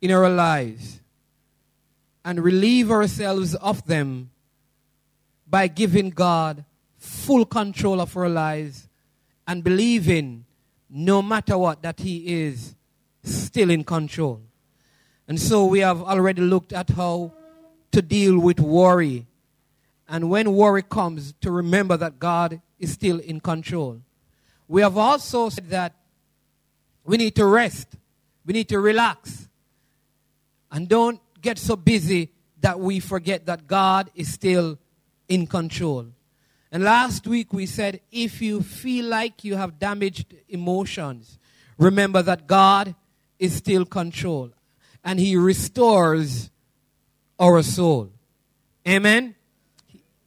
in our lives and relieve ourselves of them by giving God full control of our lives and believing no matter what that He is still in control. And so we have already looked at how to deal with worry. And when worry comes, to remember that God is still in control. We have also said that we need to rest, we need to relax, and don't get so busy that we forget that God is still in control. And last week we said if you feel like you have damaged emotions, remember that God is still control and he restores our soul. Amen.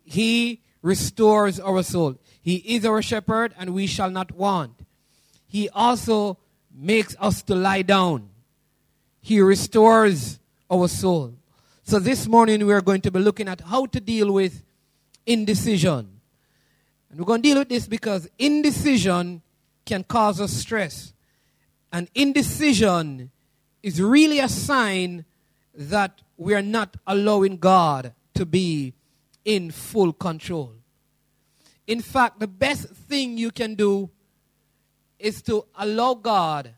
He restores our soul. He is our shepherd and we shall not want. He also makes us to lie down. He restores our soul. So this morning we are going to be looking at how to deal with indecision. And we're going to deal with this because indecision can cause us stress. And indecision is really a sign that we are not allowing God to be in full control. In fact, the best thing you can do is to allow God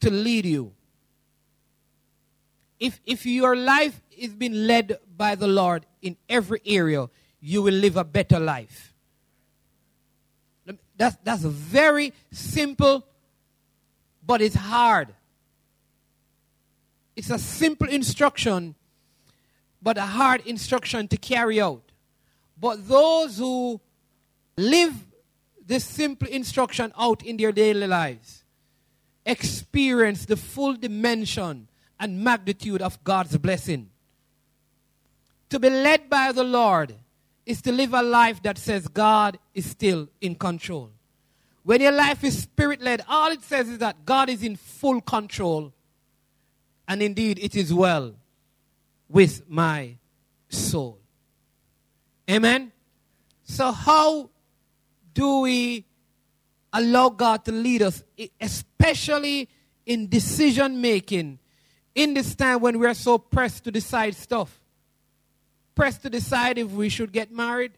to lead you. If, if your life is being led by the Lord in every area, you will live a better life. That's, that's very simple, but it's hard. It's a simple instruction, but a hard instruction to carry out. But those who live this simple instruction out in their daily lives experience the full dimension and magnitude of God's blessing. To be led by the Lord is to live a life that says God is still in control. When your life is spirit led, all it says is that God is in full control. And indeed, it is well with my soul. Amen? So, how do we allow God to lead us, especially in decision making, in this time when we are so pressed to decide stuff? pressed to decide if we should get married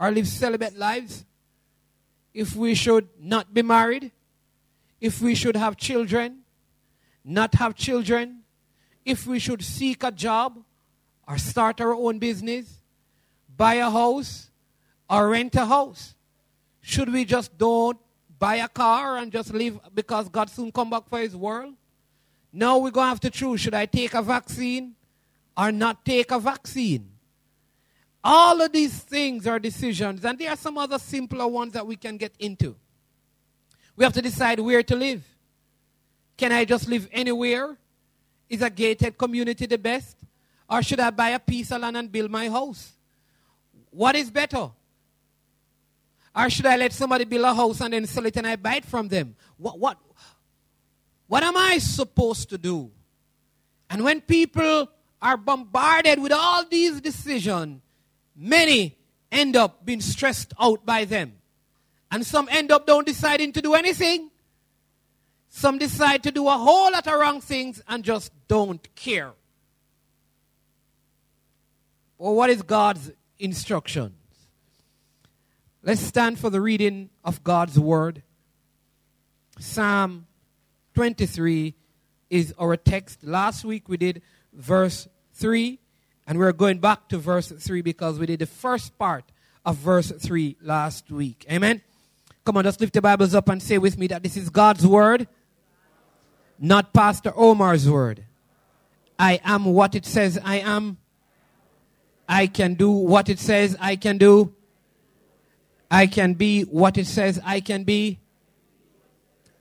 or live celibate lives, if we should not be married, if we should have children, not have children, if we should seek a job or start our own business, buy a house or rent a house. Should we just don't buy a car and just live because God soon come back for his world? No, we're going to have to choose. Should I take a vaccine or not take a vaccine. All of these things are decisions, and there are some other simpler ones that we can get into. We have to decide where to live. Can I just live anywhere? Is a gated community the best? Or should I buy a piece of land and build my house? What is better? Or should I let somebody build a house and then sell it and I buy it from them? What, what, what am I supposed to do? And when people are bombarded with all these decisions, many end up being stressed out by them. And some end up don't deciding to do anything. Some decide to do a whole lot of wrong things and just don't care. Well, what is God's instructions? Let's stand for the reading of God's word. Psalm 23 is our text. Last week we did verse 3, and we're going back to verse 3 because we did the first part of verse 3 last week. Amen? Come on, just lift the Bibles up and say with me that this is God's word, not Pastor Omar's word. I am what it says I am. I can do what it says I can do. I can be what it says I can be.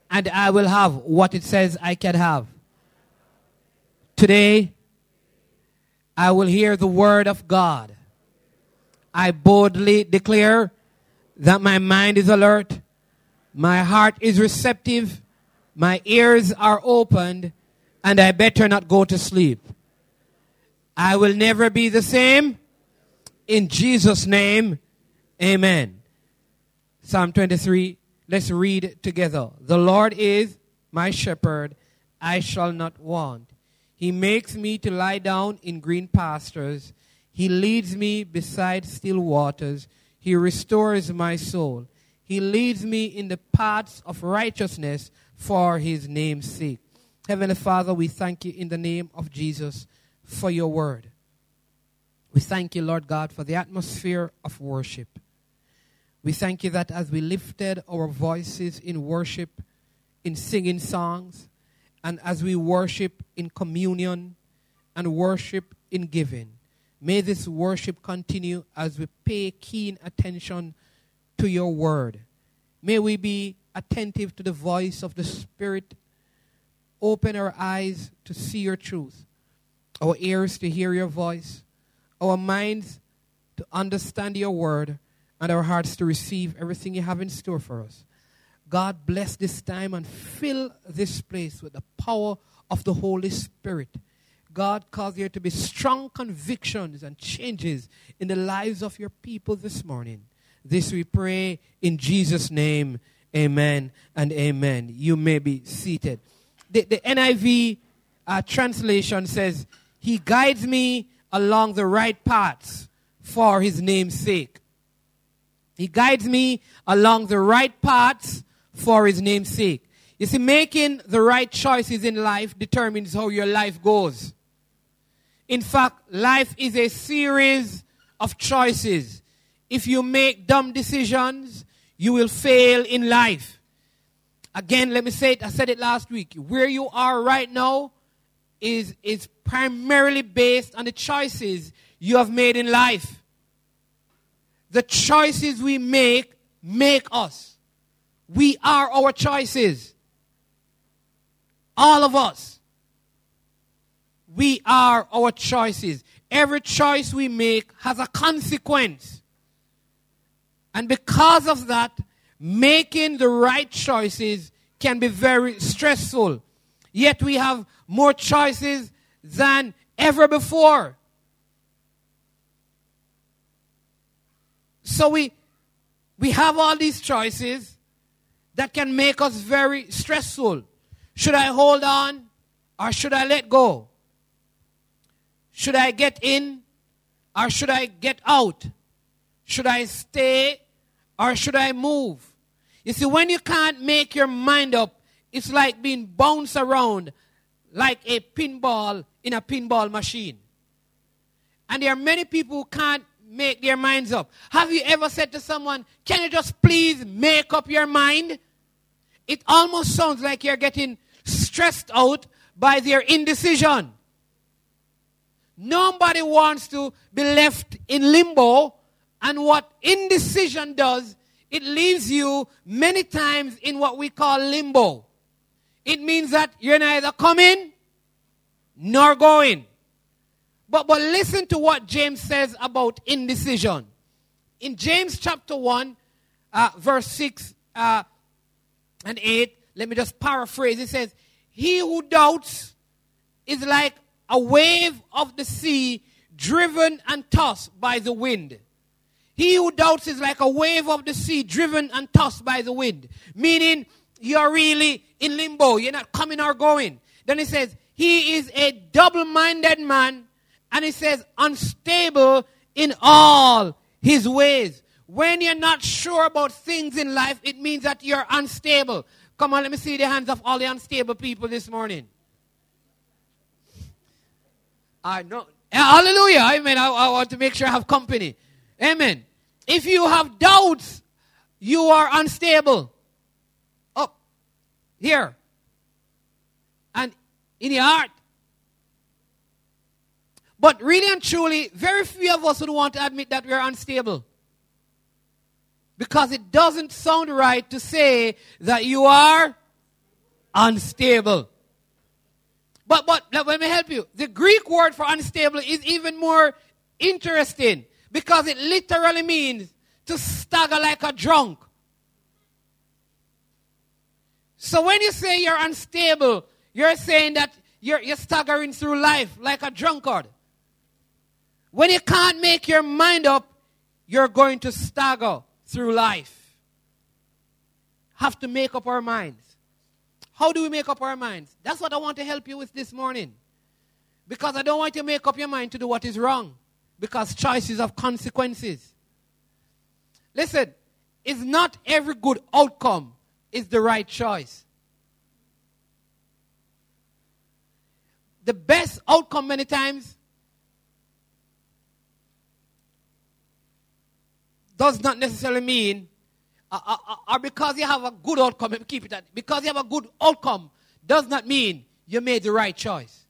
And I will have what it says I can have. Today, I will hear the word of God. I boldly declare that my mind is alert, my heart is receptive, my ears are opened, and I better not go to sleep. I will never be the same. In Jesus' name, amen. Psalm 23, let's read together. The Lord is my shepherd, I shall not want. He makes me to lie down in green pastures. He leads me beside still waters. He restores my soul. He leads me in the paths of righteousness for his name's sake. Heavenly Father, we thank you in the name of Jesus for your word. We thank you, Lord God, for the atmosphere of worship. We thank you that as we lifted our voices in worship, in singing songs, and as we worship in communion and worship in giving, may this worship continue as we pay keen attention to your word. May we be attentive to the voice of the Spirit. Open our eyes to see your truth, our ears to hear your voice, our minds to understand your word, and our hearts to receive everything you have in store for us. God bless this time and fill this place with the power of the Holy Spirit. God, cause there to be strong convictions and changes in the lives of your people this morning. This we pray in Jesus' name. Amen and amen. You may be seated. The, the NIV uh, translation says, He guides me along the right paths for His name's sake. He guides me along the right paths for His name's sake. You see, making the right choices in life determines how your life goes. In fact, life is a series of choices. If you make dumb decisions, you will fail in life. Again, let me say it, I said it last week. Where you are right now is, is primarily based on the choices you have made in life. The choices we make make us. We are our choices. All of us. We are our choices. Every choice we make has a consequence. And because of that, making the right choices can be very stressful. Yet we have more choices than ever before. So we, we have all these choices that can make us very stressful. Should I hold on or should I let go? Should I get in or should I get out? Should I stay or should I move? You see, when you can't make your mind up, it's like being bounced around like a pinball in a pinball machine. And there are many people who can't make their minds up. Have you ever said to someone, Can you just please make up your mind? It almost sounds like you're getting stressed out by their indecision. Nobody wants to be left in limbo and what indecision does, it leaves you many times in what we call limbo. It means that you're neither coming nor going. But, but listen to what James says about indecision. In James chapter 1, uh, verse 6 uh, and 8, let me just paraphrase. It says, He who doubts is like a wave of the sea driven and tossed by the wind. He who doubts is like a wave of the sea driven and tossed by the wind. Meaning, you're really in limbo. You're not coming or going. Then he says, he is a double minded man. And he says, unstable in all his ways. When you're not sure about things in life, it means that you're unstable. Come on, let me see the hands of all the unstable people this morning. I know. Hallelujah. Amen. I, I want to make sure I have company. Amen. If you have doubts, you are unstable. Up here. And in your heart. But really and truly, very few of us would want to admit that we're unstable. Because it doesn't sound right to say that you are unstable. But, but let me help you. The Greek word for unstable is even more interesting because it literally means to stagger like a drunk. So when you say you're unstable, you're saying that you're, you're staggering through life like a drunkard. When you can't make your mind up, you're going to stagger through life. Have to make up our minds. How do we make up our minds? That's what I want to help you with this morning. Because I don't want you to make up your mind to do what is wrong. Because choices have consequences. Listen, it's not every good outcome is the right choice. The best outcome many times does not necessarily mean, uh, uh, uh, because you have a good outcome, keep it at, because you have a good outcome does not mean you made the right choice.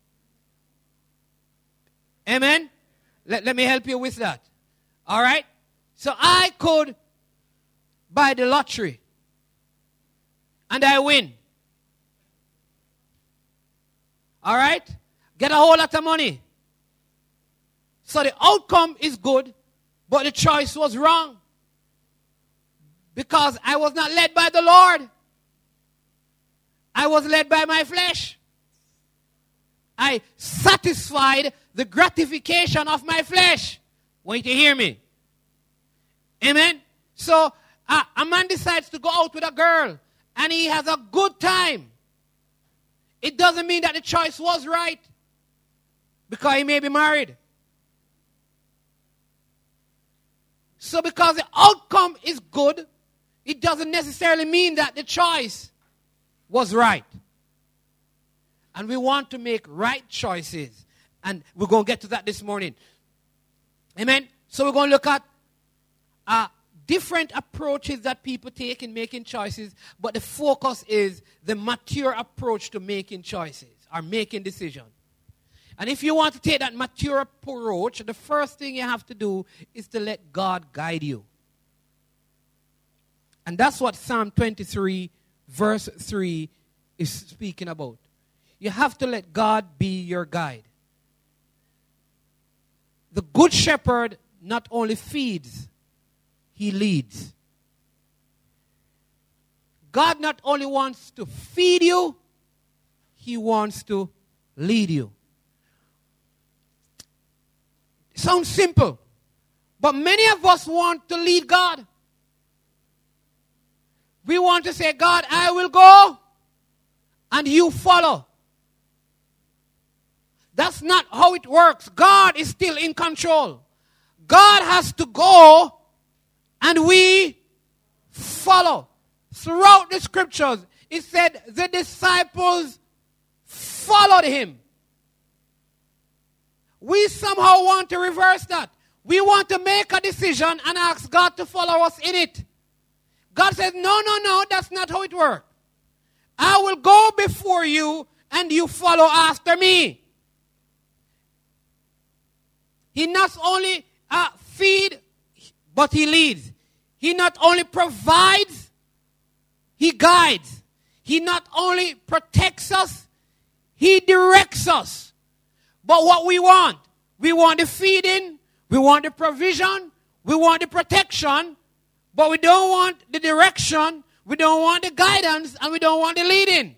Amen? Let, let me help you with that. All right? So I could buy the lottery and I win. All right? Get a whole lot of money. So the outcome is good, but the choice was wrong. Because I was not led by the Lord. I was led by my flesh. I satisfied the gratification of my flesh. You to hear me? Amen? So uh, a man decides to go out with a girl and he has a good time. It doesn't mean that the choice was right because he may be married. So, because the outcome is good, it doesn't necessarily mean that the choice was right. And we want to make right choices. And we're going to get to that this morning. Amen. So, we're going to look at uh, different approaches that people take in making choices, but the focus is the mature approach to making choices or making decisions. And if you want to take that mature approach, the first thing you have to do is to let God guide you. And that's what Psalm 23, verse 3 is speaking about. You have to let God be your guide. The good shepherd not only feeds, he leads. God not only wants to feed you, he wants to lead you. Sounds simple. But many of us want to lead God. We want to say, God, I will go and you follow. That's not how it works. God is still in control. God has to go and we follow. Throughout the scriptures, it said the disciples followed him. We somehow want to reverse that. We want to make a decision and ask God to follow us in it. God says, No, no, no, that's not how it works. I will go before you and you follow after me. He not only uh, feed, but he leads. He not only provides, he guides. He not only protects us, he directs us. But what we want, we want the feeding, we want the provision, we want the protection, but we don't want the direction, we don't want the guidance, and we don't want the leading.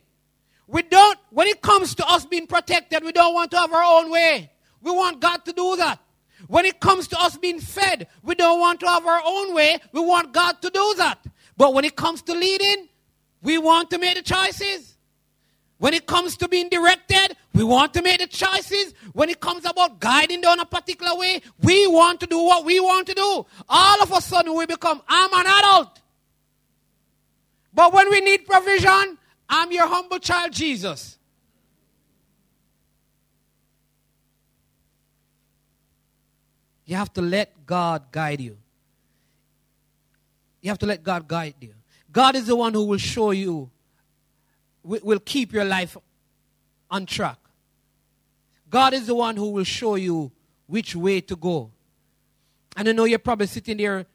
We don't, when it comes to us being protected, we don't want to have our own way. We want God to do that. When it comes to us being fed, we don't want to have our own way. We want God to do that. But when it comes to leading, we want to make the choices. When it comes to being directed, we want to make the choices. When it comes about guiding down a particular way, we want to do what we want to do. All of a sudden, we become, I'm an adult. But when we need provision, I'm your humble child, Jesus. You have to let God guide you. You have to let God guide you. God is the one who will show you will keep your life on track. God is the one who will show you which way to go. And I know you're probably sitting there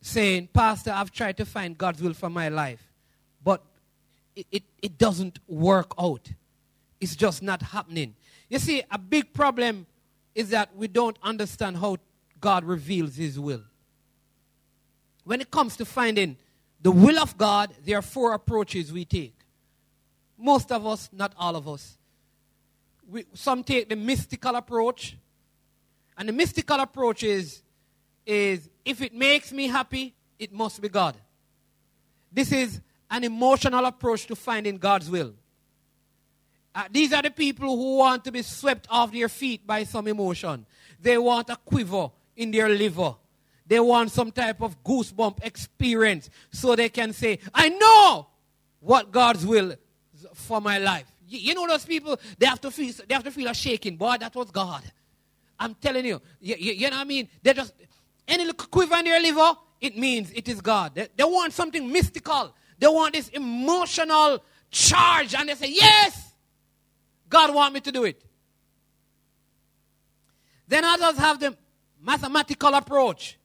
saying, Pastor, I've tried to find God's will for my life, but it, it, it doesn't work out. It's just not happening. You see, a big problem is that we don't understand how God reveals His will. When it comes to finding the will of God, there are four approaches we take. Most of us, not all of us. We, some take the mystical approach. And the mystical approach is, is if it makes me happy, it must be God. This is an emotional approach to finding God's will. Uh, these are the people who want to be swept off their feet by some emotion. They want a quiver in their liver. They want some type of goosebump experience so they can say, I know what God's will for my life. You, you know those people, they have to feel they have to feel a shaking. Boy, that was God. I'm telling you. You, you, you know what I mean? They just any little quiver in their liver, it means it is God. They, they want something mystical. They want this emotional charge, and they say, Yes, God want me to do it. Then others have the mathematical approach,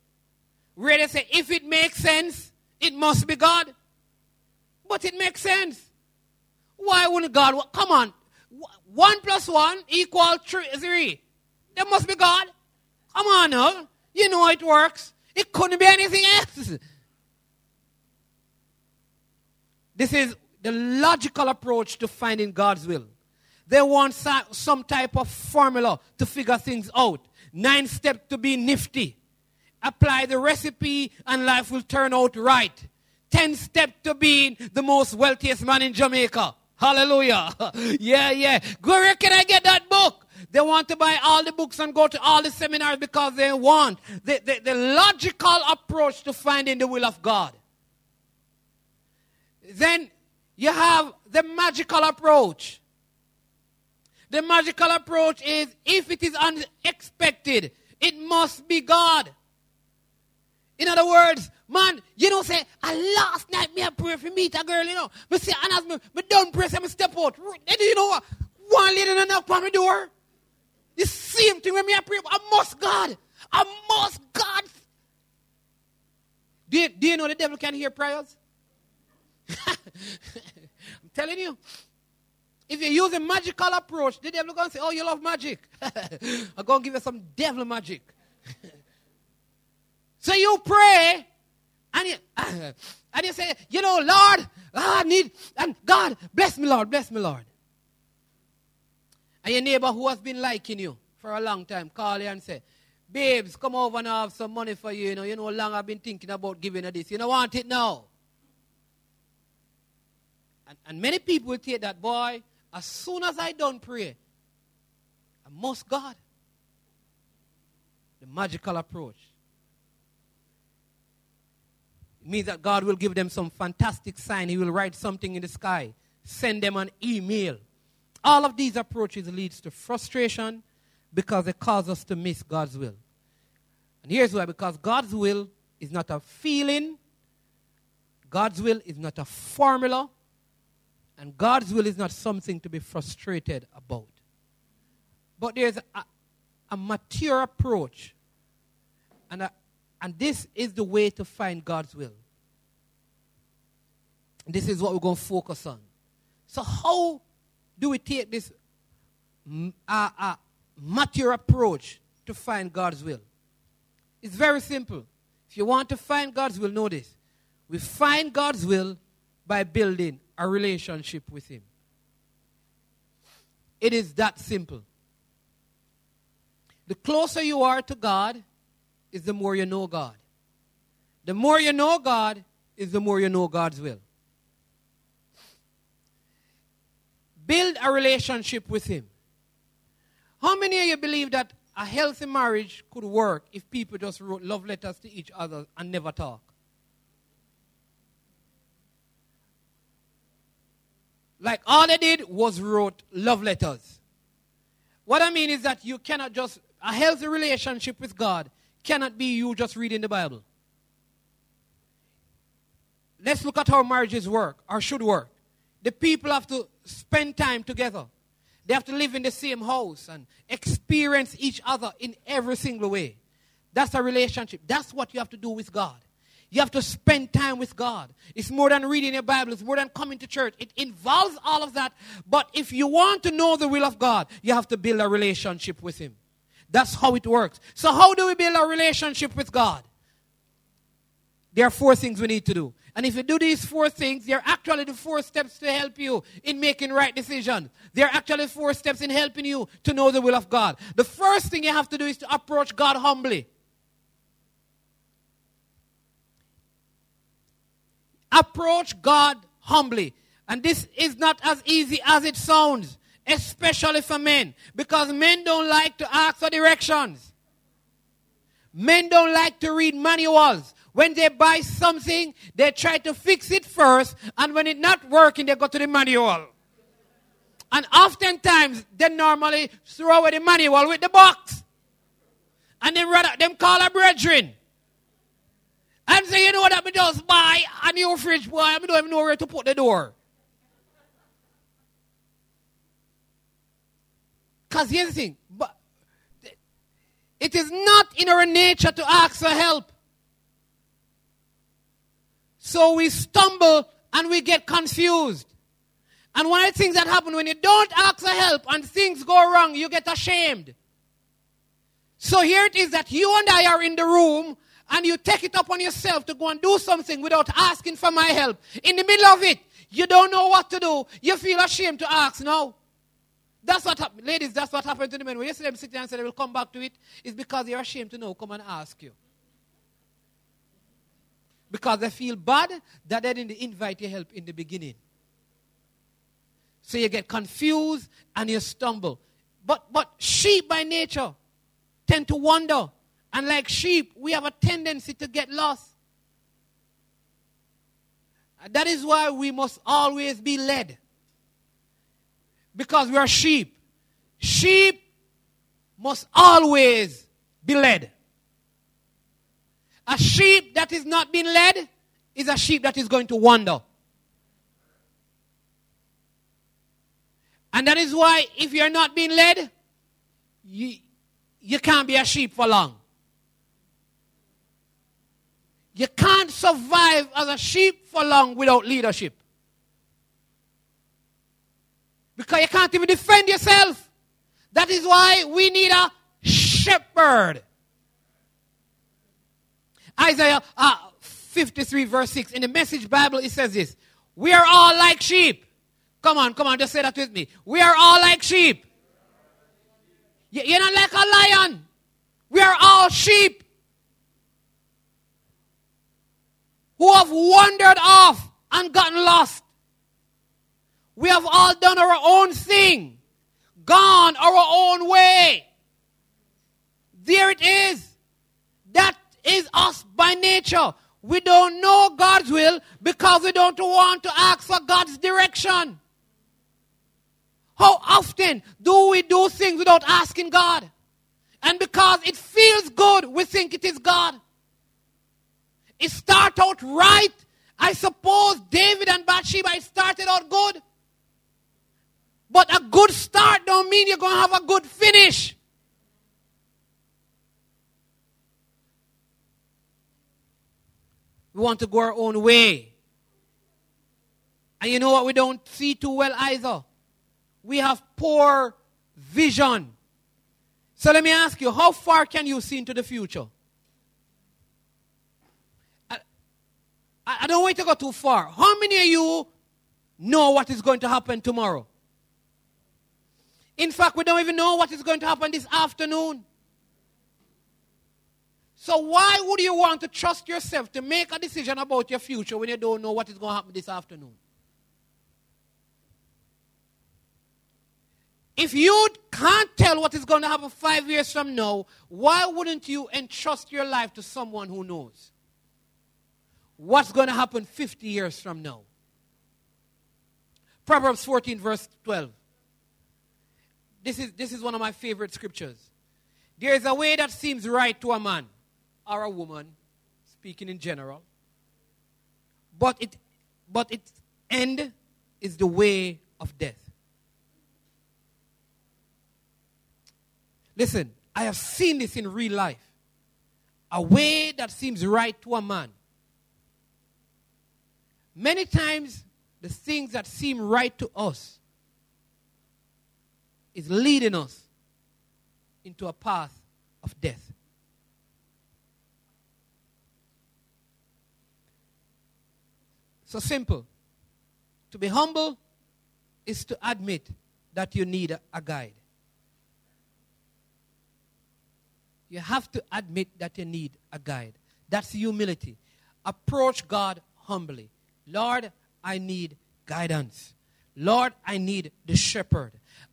where they say, if it makes sense, it must be God. But it makes sense. Why wouldn't God? Come on. One plus one equal three. There must be God. Come on now. You know it works. It couldn't be anything else. This is the logical approach to finding God's will. They want some type of formula to figure things out. Nine steps to be nifty. Apply the recipe and life will turn out right. Ten steps to being the most wealthiest man in Jamaica. Hallelujah. yeah, yeah. Where can I get that book? They want to buy all the books and go to all the seminars because they want the, the, the logical approach to finding the will of God. Then you have the magical approach. The magical approach is if it is unexpected, it must be God. In other words, man, you know, say, I last night me a pray for me to meet a girl, you know. But say, and as me, me don't pray, say, me step out. And you know what? One lady and knock on my door. The same thing when me a pray, I must God. I must God. Do you, do you know the devil can hear prayers? I'm telling you. If you use a magical approach, the devil going to say, Oh, you love magic. I'm going to give you some devil magic. so you pray, and you, and you say, You know, Lord, I need, and God, bless me, Lord, bless me, Lord. And your neighbor who has been liking you for a long time call you and say, Babes, come over and have some money for you. You know, you know, long I've been thinking about giving you this. You don't want it now. And, and many people will take that, boy, as soon as I don't pray, I must God. The magical approach. It means that God will give them some fantastic sign. He will write something in the sky, send them an email. All of these approaches leads to frustration because they cause us to miss God's will. And here's why because God's will is not a feeling, God's will is not a formula, and God's will is not something to be frustrated about. But there's a, a mature approach. And, a, and this is the way to find God's will. this is what we're going to focus on. So, how do we take this uh, uh, mature approach to find God's will? It's very simple. If you want to find God's will, know this. We find God's will by building a relationship with Him. It is that simple. The closer you are to God, is the more you know God. The more you know God, is the more you know God's will. Build a relationship with Him. How many of you believe that a healthy marriage could work if people just wrote love letters to each other and never talk? Like all they did was wrote love letters. What I mean is that you cannot just, a healthy relationship with God cannot be you just reading the Bible. Let's look at how marriages work or should work. The people have to spend time together. They have to live in the same house and experience each other in every single way. That's a relationship. That's what you have to do with God. You have to spend time with God. It's more than reading your Bible, it's more than coming to church. It involves all of that. But if you want to know the will of God, you have to build a relationship with Him. That's how it works. So, how do we build a relationship with God? There are four things we need to do. And if you do these four things, they're actually the four steps to help you in making right decisions. They're actually four steps in helping you to know the will of God. The first thing you have to do is to approach God humbly. Approach God humbly. And this is not as easy as it sounds. Especially for men, because men don't like to ask for directions. Men don't like to read manuals. When they buy something, they try to fix it first, and when it's not working, they go to the manual. And oftentimes, they normally throw away the manual with the box. And then rather them call a brethren. And say, you know what, I'm just buy a new fridge, boy. I don't even know where to put the door. Because here's the thing. But it is not in our nature to ask for help. So we stumble and we get confused. And one of the things that happen when you don't ask for help and things go wrong, you get ashamed. So here it is that you and I are in the room and you take it upon yourself to go and do something without asking for my help. In the middle of it, you don't know what to do. You feel ashamed to ask now. That's what happened. Ladies, that's what happened to the men. When you see them sitting and say they will come back to it, it's because they're ashamed to know, come and ask you. Because they feel bad that they didn't invite your help in the beginning. So you get confused and you stumble. But, but sheep by nature tend to wander. And like sheep, we have a tendency to get lost. That is why we must always be led. Because we are sheep. Sheep must always be led. A sheep that is not being led is a sheep that is going to wander. And that is why, if you're not being led, you, you can't be a sheep for long. You can't survive as a sheep for long without leadership. Because you can't even defend yourself. That is why we need a shepherd. Isaiah uh, 53, verse 6. In the Message Bible, it says this We are all like sheep. Come on, come on, just say that with me. We are all like sheep. You're not like a lion. We are all sheep who have wandered off and gotten lost. We have all done our own thing, gone our own way. There it is. That is us by nature. We don't know God's will because we don't want to ask for God's direction. How often do we do things without asking God? And because it feels good, we think it is God. It started out right. I suppose David and Bathsheba started out good. But a good start don't mean you're going to have a good finish. We want to go our own way. And you know what we don't see too well either? we have poor vision. So let me ask you, how far can you see into the future? I, I don't want to go too far. How many of you know what is going to happen tomorrow? In fact, we don't even know what is going to happen this afternoon. So, why would you want to trust yourself to make a decision about your future when you don't know what is going to happen this afternoon? If you can't tell what is going to happen five years from now, why wouldn't you entrust your life to someone who knows? What's going to happen 50 years from now? Proverbs 14, verse 12. This is, this is one of my favorite scriptures. There is a way that seems right to a man or a woman, speaking in general, but, it, but its end is the way of death. Listen, I have seen this in real life. A way that seems right to a man. Many times, the things that seem right to us is leading us into a path of death. So simple. To be humble is to admit that you need a, a guide. you have to admit that you need a guide. That's humility. Approach God humbly. Lord, I need guidance. Lord, I need the shepherd.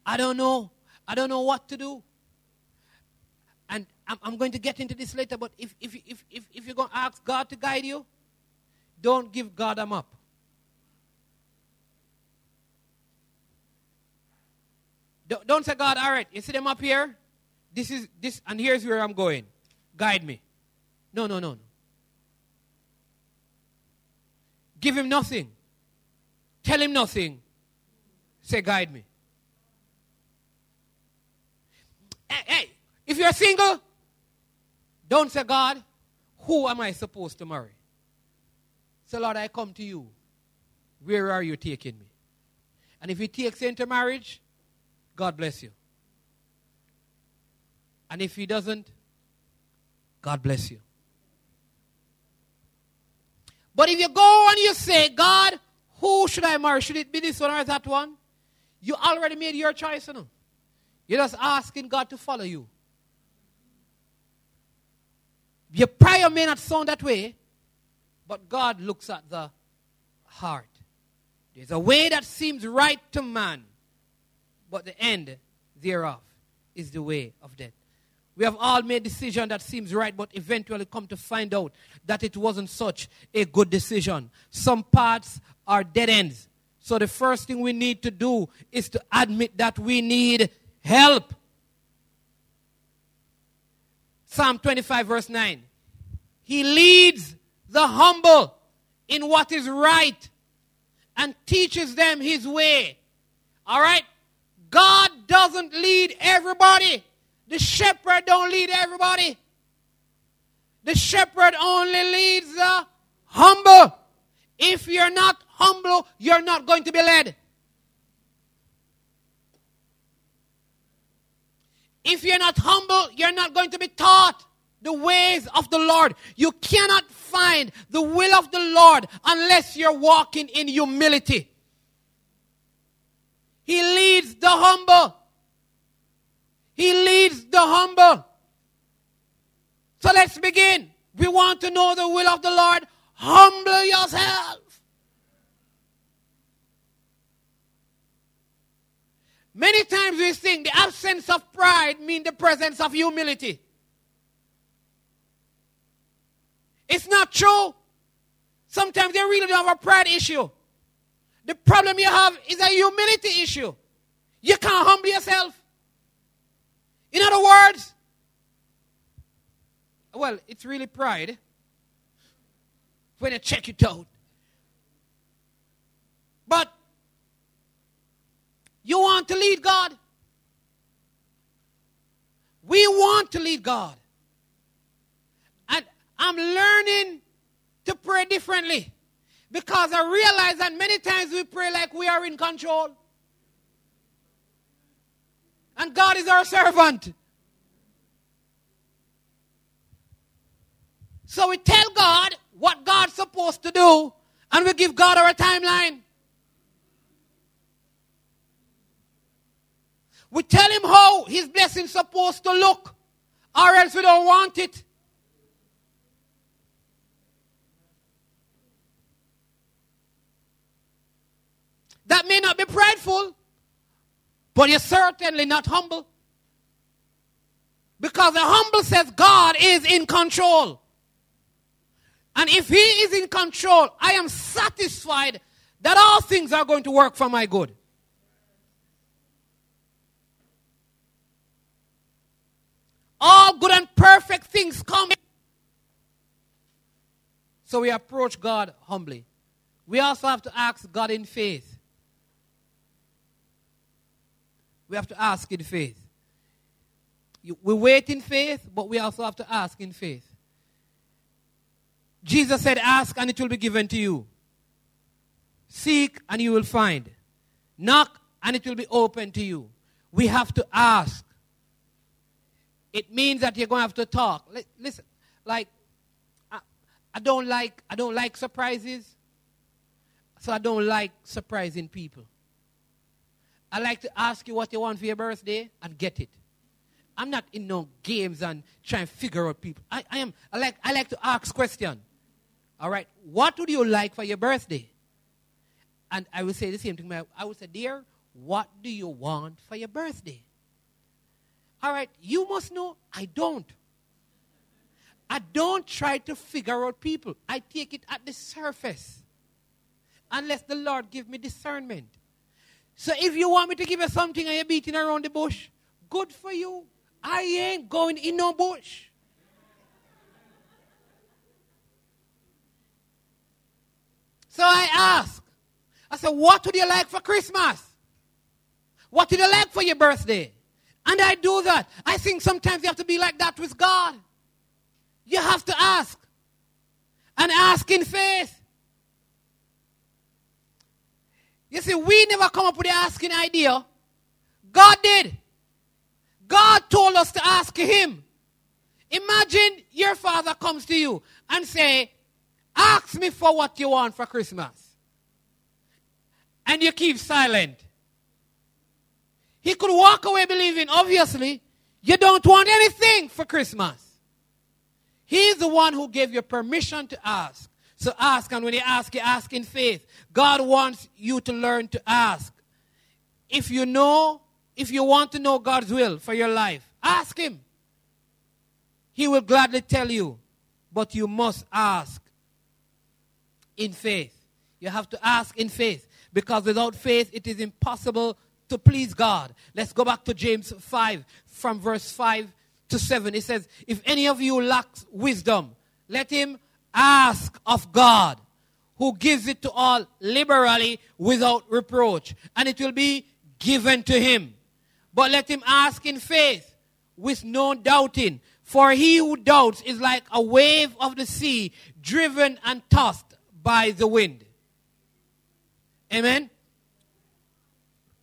I don't know. I don't know what to do. And I'm, I'm going to get into this later, but if, if, if, if, if you're going to ask God to guide you, don't give God a map. Don't, don't say, God, all right, you see them up here? This is this, and here's where I'm going. Guide me. No, no, no, no. Give him nothing. Tell him nothing. Say, guide me. Hey, if you're single, don't say, God, who am I supposed to marry? Say, Lord, I come to you. Where are you taking me? And if he takes you into marriage, God bless you. And if he doesn't, God bless you. But if you go and you say, God, who should I marry? Should it be this one or that one? You already made your choice, you know. You're just asking God to follow you. Your prayer may not sound that way, but God looks at the heart. There's a way that seems right to man, but the end thereof is the way of death. We have all made decision that seems right, but eventually come to find out that it wasn't such a good decision. Some paths are dead ends. So the first thing we need to do is to admit that we need help. Psalm 25, verse 9. He leads the humble in what is right and teaches them his way. All right? God doesn't lead everybody. The shepherd don't lead everybody. The shepherd only leads the humble. If you're not humble, you're not going to be led. If you're not humble, you're not going to be taught the ways of the Lord. You cannot find the will of the Lord unless you're walking in humility. He leads the humble. He leads the humble. So let's begin. We want to know the will of the Lord. Humble yourself. Many times we think the absence of pride means the presence of humility. It's not true. Sometimes they really don't have a pride issue. The problem you have is a humility issue. You can't humble yourself. In other words, well, it's really pride when you check it out. But you want to lead God? We want to lead God. And I'm learning to pray differently because I realize that many times we pray like we are in control. And God is our servant. So we tell God what God's supposed to do, and we give God our timeline. We tell him how his blessing's supposed to look, or else we don't want it. That may not be prideful, but you're certainly not humble. Because the humble says God is in control. And if He is in control, I am satisfied that all things are going to work for my good. All good and perfect things come. So we approach God humbly. We also have to ask God in faith. We have to ask in faith. We wait in faith, but we also have to ask in faith. Jesus said, Ask and it will be given to you. Seek and you will find. Knock and it will be open to you. We have to ask. It means that you're going to have to talk. Listen, like I, I don't like I don't like surprises. So I don't like surprising people. I like to ask you what you want for your birthday and get it. I'm not in no games and trying to figure out people. I, I am I like I like to ask questions. All right. What would you like for your birthday? And I would say the same thing. I would say, Dear, what do you want for your birthday? All right, you must know I don't. I don't try to figure out people. I take it at the surface. Unless the Lord give me discernment. So if you want me to give you something and you're beating around the bush, good for you. I ain't going in no bush. So I ask, I said, What would you like for Christmas? What would you like for your birthday? And I do that. I think sometimes you have to be like that with God. You have to ask. And ask in faith. You see, we never come up with the asking idea. God did. God told us to ask Him. Imagine your father comes to you and say, ask me for what you want for Christmas. And you keep silent. He could walk away believing, obviously, you don't want anything for Christmas. He's the one who gave you permission to ask. So ask, and when you ask, you ask in faith. God wants you to learn to ask. If you know, if you want to know God's will for your life, ask Him. He will gladly tell you, but you must ask in faith. You have to ask in faith because without faith, it is impossible to please God. Let's go back to James 5 from verse 5 to 7. It says, If any of you lacks wisdom, let him ask of God, who gives it to all liberally without reproach, and it will be given to him. But let him ask in faith, with no doubting. For he who doubts is like a wave of the sea, driven and tossed by the wind. Amen.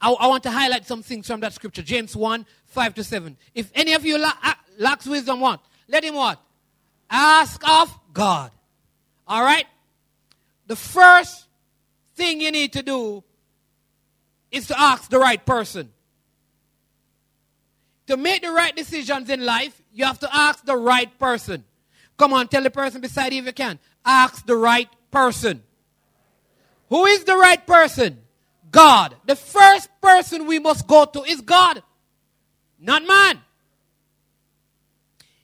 I, I, want to highlight some things from that scripture. James 1, 5 to 7. If any of you la- lacks wisdom, what? Let him what? Ask of God. All right? The first thing you need to do is to ask the right person. To make the right decisions in life, you have to ask the right person. Come on, tell the person beside you if you can. Ask the right person. Who is the right person? God. The first person we must go to is God, not man.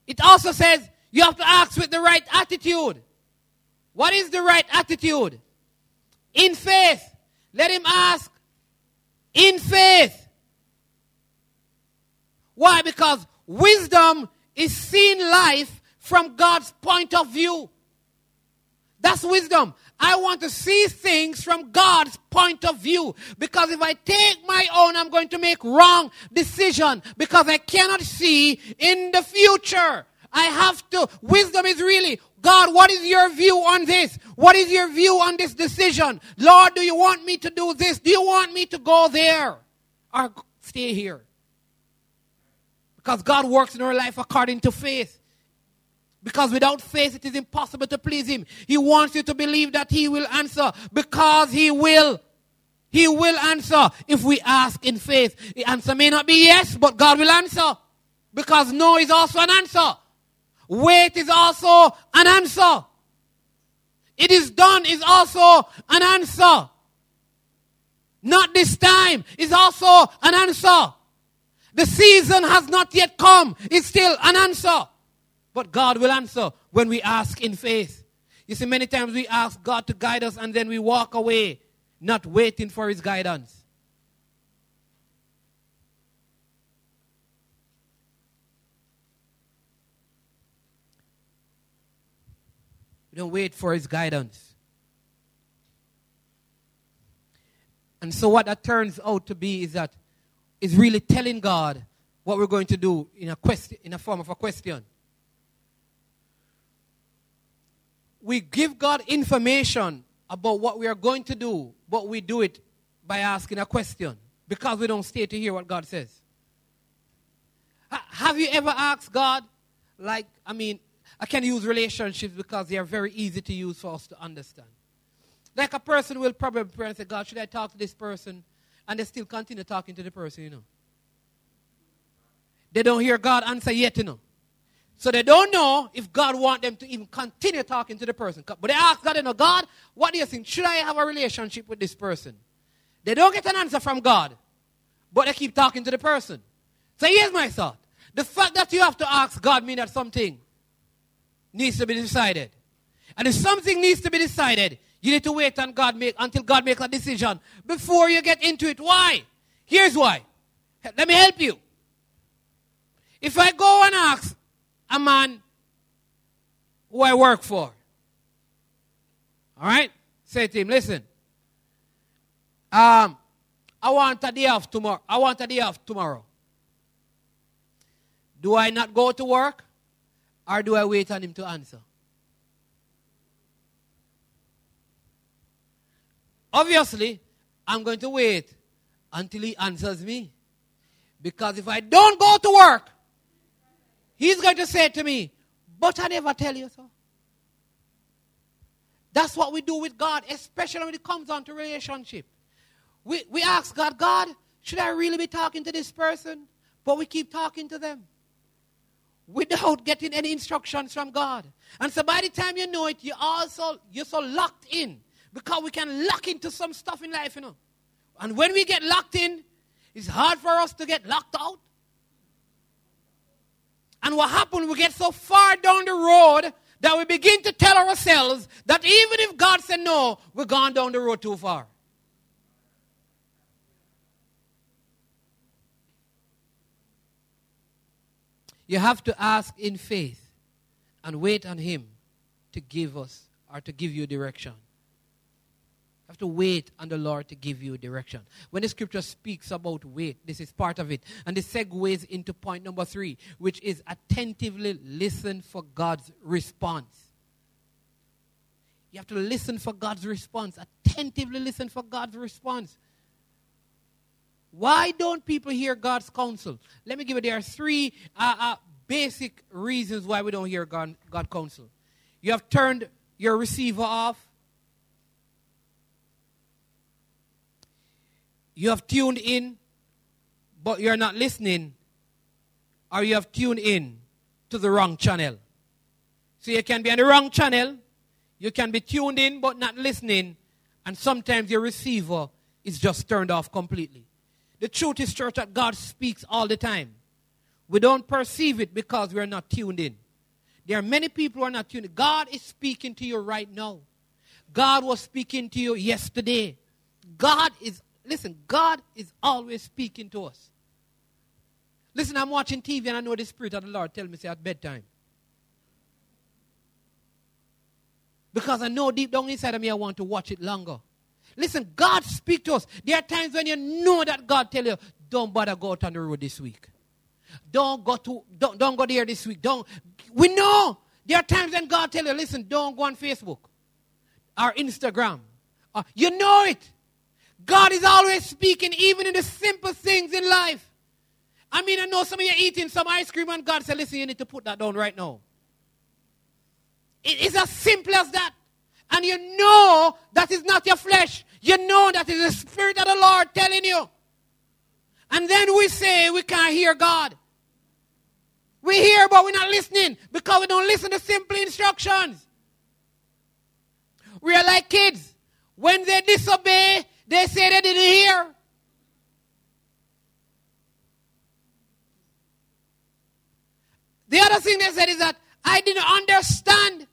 It also says you have to ask with the right attitude. What is the right attitude? In faith. Let him ask in faith. Why? Because wisdom is seeing life from God's point of view. That's wisdom. I want to see things from God's point of view. Because if I take my own, I'm going to make wrong decision because I cannot see in the future. I have to. Wisdom is really, God, what is your view on this? What is your view on this decision? Lord, do you want me to do this? Do you want me to go there? Or stay here? Because God works in our life according to faith. Because without faith, it is impossible to please Him. He wants you to believe that He will answer because He will. He will answer if we ask in faith. The answer may not be yes, but God will answer. Because no is also an answer. Wait is also an answer. It is done is also an answer. Not this time is also an answer. The season has not yet come. It's still an answer. But God will answer when we ask in faith. You see, many times we ask God to guide us and then we walk away, not waiting for His guidance. We don't wait for His guidance. And so, what that turns out to be is that is really telling God what we're going to do in a question, in a form of a question. We give God information about what we are going to do, but we do it by asking a question because we don't stay to hear what God says. have you ever asked God, like, I mean, I can use relationships because they are very easy to use for us to understand. Like a person will probably pray and say, God, should I talk to this person? And they still continue talking to the person, you know. They don't hear God answer yet, you know. So they don't know if God want them to even continue talking to the person. But they ask God, you know, God, what do you think? Should I have a relationship with this person? They don't get an answer from God, but they keep talking to the person. So here's my thought. The fact that you have to ask God means that something needs to be decided. And if something needs to be decided, you need to wait on God make, until God makes a decision before you get into it. Why? Here's why. Let me help you. If I go and ask a man who I work for, all right, say to him, listen, um, I want a day off tomorrow. I want a day off tomorrow. Do I not go to work? Or do I wait on him to answer? Obviously, I'm going to wait until he answers me. Because if I don't go to work, he's going to say to me, But I never tell you so. That's what we do with God, especially when it comes on to relationship. We, we ask God, God, should I really be talking to this person? But we keep talking to them without getting any instructions from God. And so by the time you know it, you also you're so locked in because we can lock into some stuff in life, you know. And when we get locked in, it's hard for us to get locked out. And what happens, we get so far down the road that we begin to tell ourselves that even if God said no, we're gone down the road too far. You have to ask in faith and wait on Him to give us or to give you direction. Have to wait on the Lord to give you direction. When the scripture speaks about wait, this is part of it. And this segues into point number three, which is attentively listen for God's response. You have to listen for God's response. Attentively listen for God's response. Why don't people hear God's counsel? Let me give you there are three uh, uh, basic reasons why we don't hear God, God counsel. You have turned your receiver off. You have tuned in, but you're not listening. Or you have tuned in to the wrong channel. So you can be on the wrong channel. You can be tuned in, but not listening. And sometimes your receiver is just turned off completely. The truth is, church, that God speaks all the time. We don't perceive it because we're not tuned in. There are many people who are not tuned in. God is speaking to you right now. God was speaking to you yesterday. God is, listen, God is always speaking to us. Listen, I'm watching TV and I know the Spirit of the Lord tell me say at bedtime. Because I know deep down inside of me I want to watch it longer. Listen, God speak to us. There are times when you know that God tell you, don't bother go out on the road this week. Don't go to don't, don't go there this week. Don't we know there are times when God tell you, listen, don't go on Facebook or Instagram. You know it. God is always speaking, even in the simple things in life. I mean, I know some of you are eating some ice cream, and God said, listen, you need to put that down right now. It is as simple as that and you know that is not your flesh. You know that is the Spirit of the Lord telling you. And then we say we can't hear God. We hear, but we're not listening because we don't listen to simple instructions. We are like kids. When they disobey, they say they didn't hear. The other thing they said is that I didn't understand.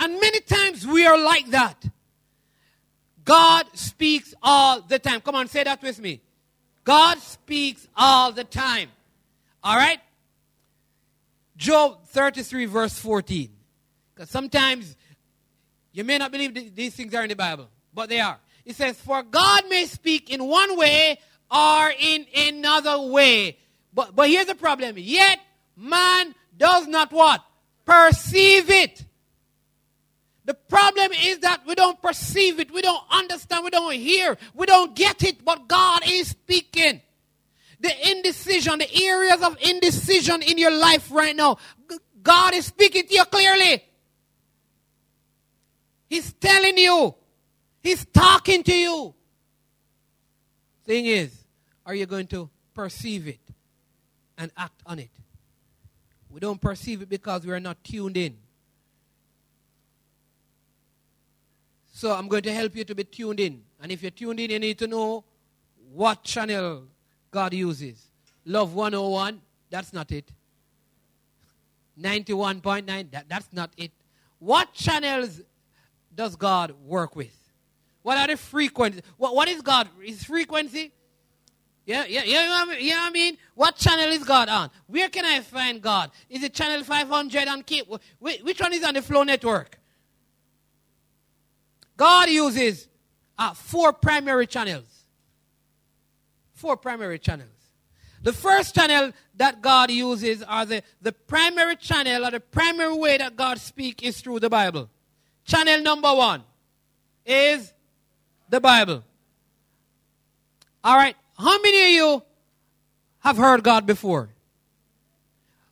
And many like that. God speaks all the time. Come on, say that with me. God speaks all the time. All right? Job 33, verse 14. Because sometimes you may not believe these things are in the Bible, but they are. It says, For God may speak in one way or in another way. But, but here's the problem. Yet man does not what? Perceive it. The problem is that we don't perceive it, we don't understand, we don't hear, we don't get it, but God is speaking. The indecision, the areas of indecision in your life right now, God is speaking to you clearly. He's telling you, He's talking to you. Thing is, are you going to perceive it and act on it? We don't perceive it because we are not tuned in. So I'm going to help you to be tuned in. And if you're tuned in, you need to know what channel God uses. Love 101, that's not it. 91.9, that, that's not it. What channels does God work with? What are the frequencies? What, what is God? His frequency? Yeah, yeah, yeah, you know what I mean? What channel is God on? Where can I find God? Is it channel 500 on Cape? Which one is on the Flow Network? God uses uh, four primary channels. Four primary channels. The first channel that God uses, are the, the primary channel, or the primary way that God speaks, is through the Bible. Channel number one is the Bible. All right. How many of you have heard God before?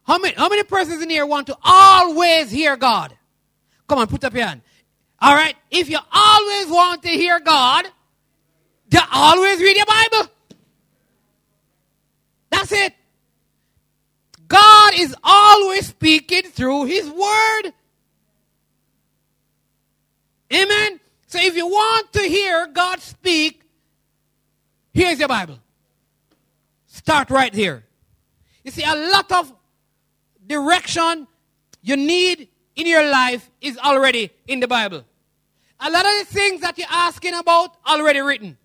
How many, how many persons in here want to always hear God? Come on, put up your hand. All right. If you always want to hear God, you always read your Bible. That's it. God is always speaking through His Word. Amen. So if you want to hear God speak, here's your Bible. Start right here. You see, a lot of direction you need in your life is already in the Bible. A lot of the things that you're asking about already written.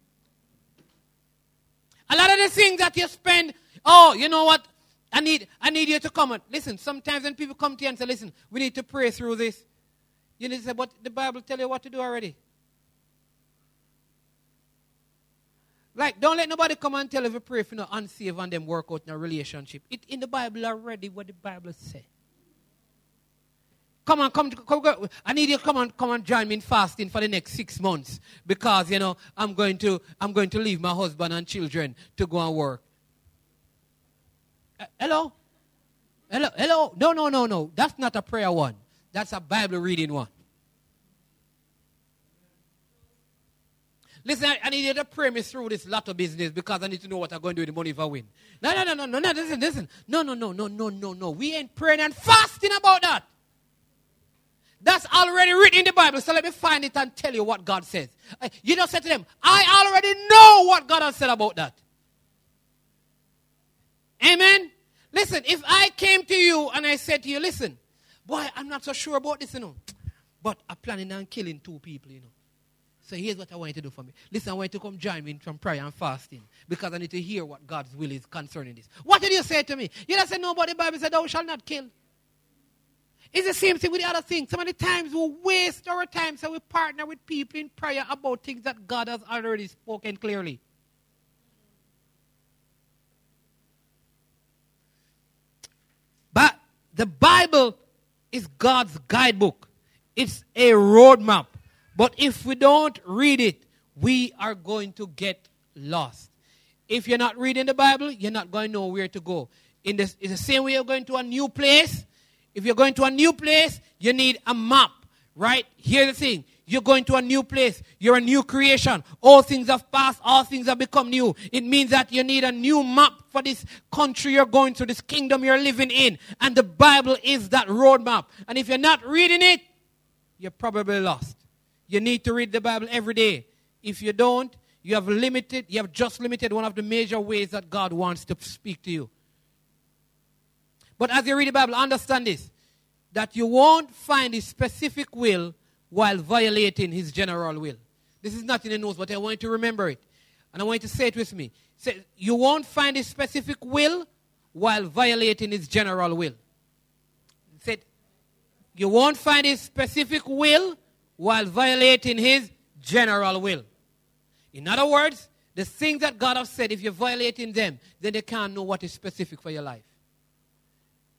A lot of the things that you spend, oh, you know what? I need, I need you to come listen. Sometimes when people come to you and say, listen, we need to pray through this. You need to say, but the Bible tell you what to do already. Like, don't let nobody come and tell you to pray for no unsafe and them work out in a relationship. It in the Bible already what the Bible say. Come on, come, come, come, I need you come and come and join me in fasting for the next six months because you know I'm going to I'm going to leave my husband and children to go and work. Uh, hello, hello, hello. No, no, no, no. That's not a prayer one. That's a Bible reading one. Listen, I, I need you to pray me through this lotto business because I need to know what I'm going to do with the money if I win. No, no, no, no, no, no, listen, listen. No, no, no, no, no, no, no. We ain't praying and fasting about that. That's already written in the Bible. So let me find it and tell you what God says. Uh, you just said to them, I already know what God has said about that. Amen. Listen, if I came to you and I said to you, listen, boy, I'm not so sure about this, you know, but I'm planning on killing two people, you know. So here's what I want you to do for me. Listen, I want you to come join me in from prayer and fasting because I need to hear what God's will is concerning this. What did you say to me? You just said, no, but the Bible said, thou shalt not kill. It's the same thing with the other things. Of the times we waste our time so we partner with people in prayer about things that God has already spoken clearly. But the Bible is God's guidebook. It's a roadmap. But if we don't read it, we are going to get lost. If you're not reading the Bible, you're not going to know where to go. In this, it's the same way you're going to a new place. If you're going to a new place, you need a map, right? Here's the thing. You're going to a new place. You're a new creation. All things have passed. All things have become new. It means that you need a new map for this country you're going to, this kingdom you're living in. And the Bible is that roadmap. And if you're not reading it, you're probably lost. You need to read the Bible every day. If you don't, you have limited, you have just limited one of the major ways that God wants to speak to you. But as you read the Bible, understand this that you won't find his specific will while violating his general will. This is not in the notes, but I want you to remember it. And I want you to say it with me. Say, you won't find his specific will while violating his general will. Said, you won't find his specific will while violating his general will. In other words, the things that God has said, if you're violating them, then they can't know what is specific for your life.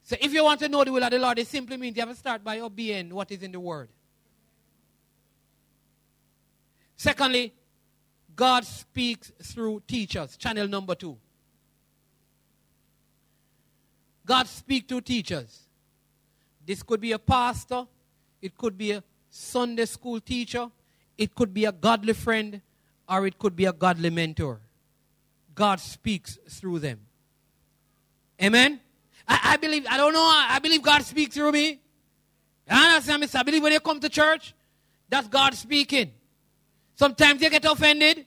So if you want to know the will of the Lord, it simply means you have to start by obeying what is in the Word. Secondly, God speaks through teachers. Channel number two. God speaks to teachers. This could be a pastor, it could be a Sunday school teacher, it could be a godly friend, or it could be a godly mentor. God speaks through them. Amen? I, I believe, I don't know, I believe God speaks through me. You understand? I believe when you come to church, that's God speaking. Sometimes you get offended.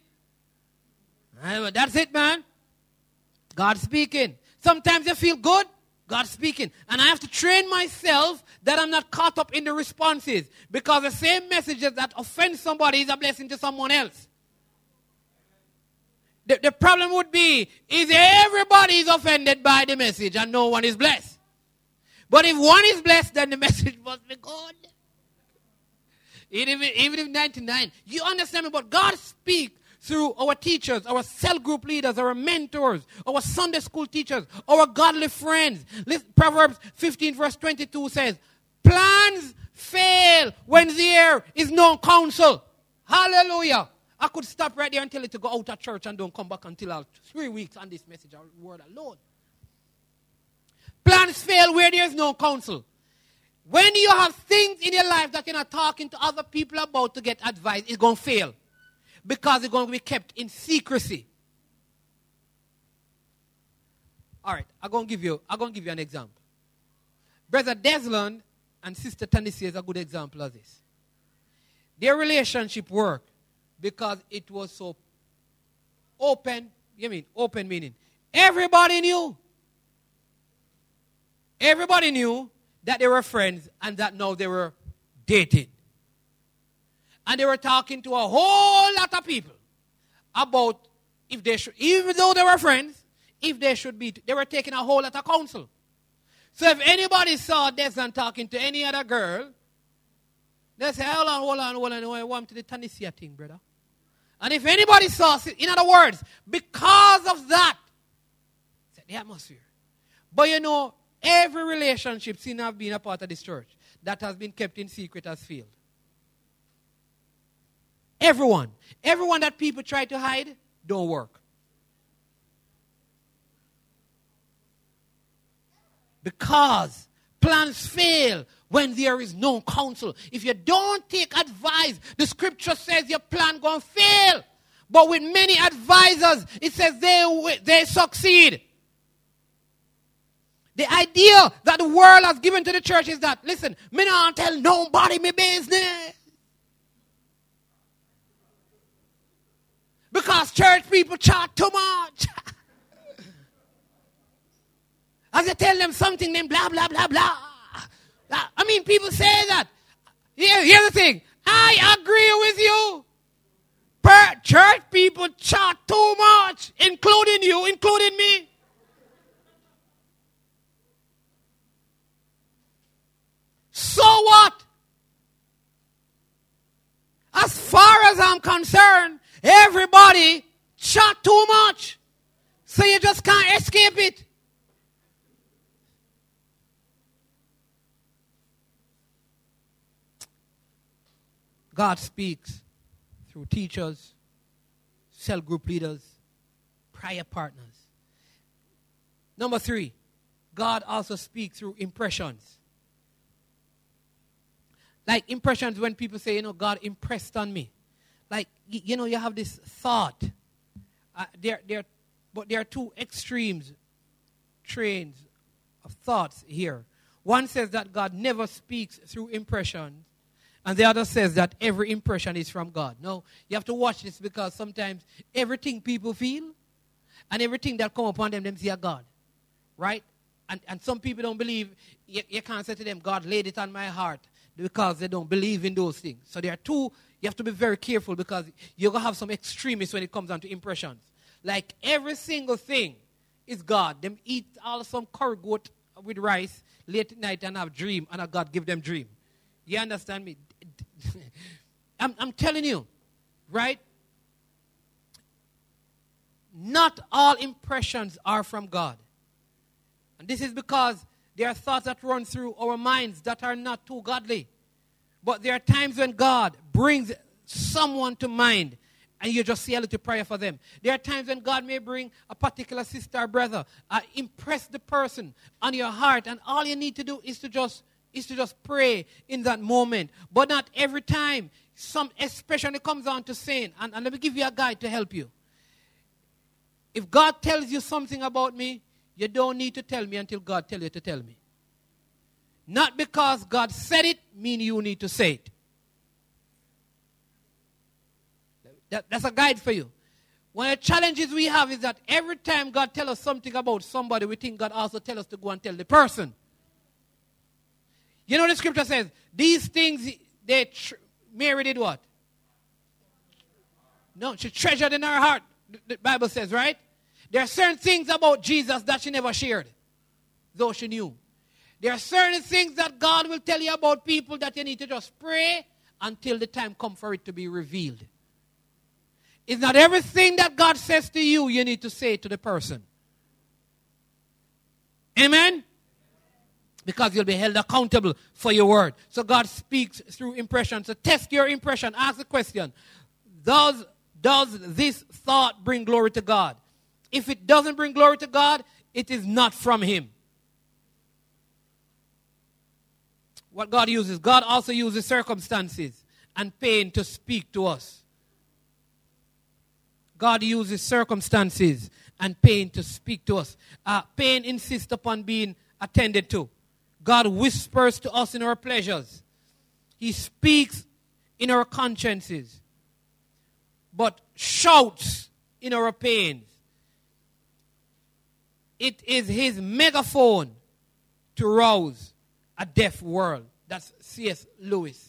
That's it, man. God speaking. Sometimes you feel good. God speaking. And I have to train myself that I'm not caught up in the responses. Because the same messages that offend somebody is a blessing to someone else. The, the problem would be is everybody is offended by the message and no one is blessed. But if one is blessed, then the message must be good. Even, even if 99. You understand me? But God speaks through our teachers, our cell group leaders, our mentors, our Sunday school teachers, our godly friends. Listen, Proverbs 15, verse 22 says, Plans fail when there is no counsel. Hallelujah. I could stop right there and tell you to go out of church and don't come back until three weeks on this message or word alone. Plans fail where there is no counsel. When you have things in your life that you're not talking to other people about to get advice, it's going to fail because it's going to be kept in secrecy. All right, I'm going to give you, I'm going to give you an example. Brother Desmond and Sister Tennessee is a good example of this. Their relationship worked because it was so open. You mean open meaning everybody knew. Everybody knew that they were friends and that now they were dating. And they were talking to a whole lot of people about if they should, even though they were friends, if they should be, they were taking a whole lot of counsel. So if anybody saw Desmond talking to any other girl, they say, hold on, hold on, hold on, I want to the Tennessee thing, brother. And if anybody saw, in other words, because of that, said the atmosphere. But you know, every relationship since I've been a part of this church that has been kept in secret has failed. Everyone. Everyone that people try to hide don't work. Because plans fail when there is no counsel. If you don't take advice, the scripture says your plan going to fail. But with many advisors, it says they, they succeed. The idea that the world has given to the church is that, listen, me not tell nobody my business. Because church people chat too much. As I tell them something, then blah, blah, blah, blah. I mean, people say that. Here, here's the thing. I agree with you. Per church people chat too much, including you, including me. So what? As far as I'm concerned, everybody chat too much. So you just can't escape it. God speaks through teachers, cell group leaders, prayer partners. Number three, God also speaks through impressions. Like impressions when people say, you know, God impressed on me. Like, you know, you have this thought. Uh, there, there, but there are two extremes, trains of thoughts here. One says that God never speaks through impressions, and the other says that every impression is from God. No, you have to watch this because sometimes everything people feel and everything that come upon them, them see a God. Right? And, and some people don't believe, you, you can't say to them, God laid it on my heart because they don't believe in those things. So there are two, you have to be very careful because you're going to have some extremists when it comes down to impressions. Like every single thing is God. Them eat all some curry goat with rice late at night and have dream and a God give them dream. You understand me? I'm, I'm telling you, right? Not all impressions are from God. And this is because there are thoughts that run through our minds that are not too godly. But there are times when God brings someone to mind and you just say a little prayer for them. There are times when God may bring a particular sister or brother, uh, impress the person on your heart, and all you need to do is to just is to just pray in that moment. But not every time. Some especially comes down to saying, and, and let me give you a guide to help you. If God tells you something about me, you don't need to tell me until God tell you to tell me. Not because God said it, mean you need to say it. That, that's a guide for you. One of the challenges we have is that every time God tells us something about somebody, we think God also tells us to go and tell the person. You know the scripture says, these things, they tr- Mary did what? No, she treasured in her heart, the Bible says, right? There are certain things about Jesus that she never shared, though she knew. There are certain things that God will tell you about people that you need to just pray until the time comes for it to be revealed. It's not everything that God says to you, you need to say to the person. Amen? Because you'll be held accountable for your word. So God speaks through impression. So test your impression. Ask the question Does, does this thought bring glory to God? If it doesn't bring glory to God, it is not from Him. What God uses, God also uses circumstances and pain to speak to us. God uses circumstances and pain to speak to us. Uh, pain insists upon being attended to. God whispers to us in our pleasures. He speaks in our consciences, but shouts in our pains. It is his megaphone to rouse a deaf world. That's C.S. Lewis.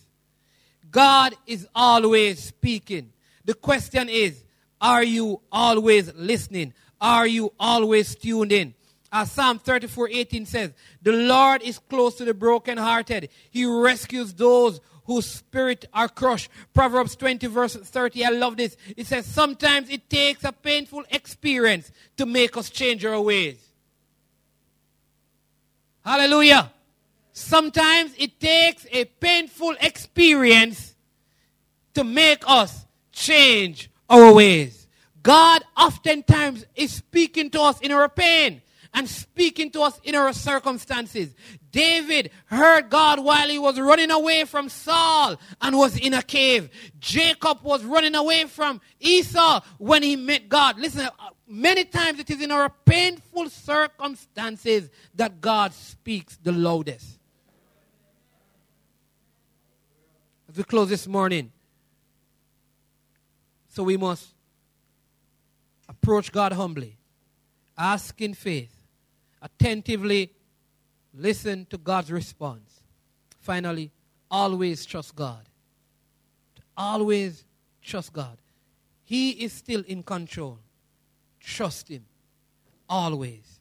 God is always speaking. The question is, are you always listening? Are you always tuned in? As Psalm 34 18 says, The Lord is close to the brokenhearted. He rescues those whose spirit are crushed. Proverbs 20, verse 30. I love this. It says, Sometimes it takes a painful experience to make us change our ways. Hallelujah. Sometimes it takes a painful experience to make us change our ways. God oftentimes is speaking to us in our pain and speaking to us in our circumstances. David heard God while he was running away from Saul and was in a cave. Jacob was running away from Esau when he met God. Listen, uh, many times it is in our painful circumstances that God speaks the loudest. As we close this morning, so we must approach God humbly, ask in faith, attentively listen to God's response. Finally, always trust God. Always trust God. He is still in control. Trust Him. Always.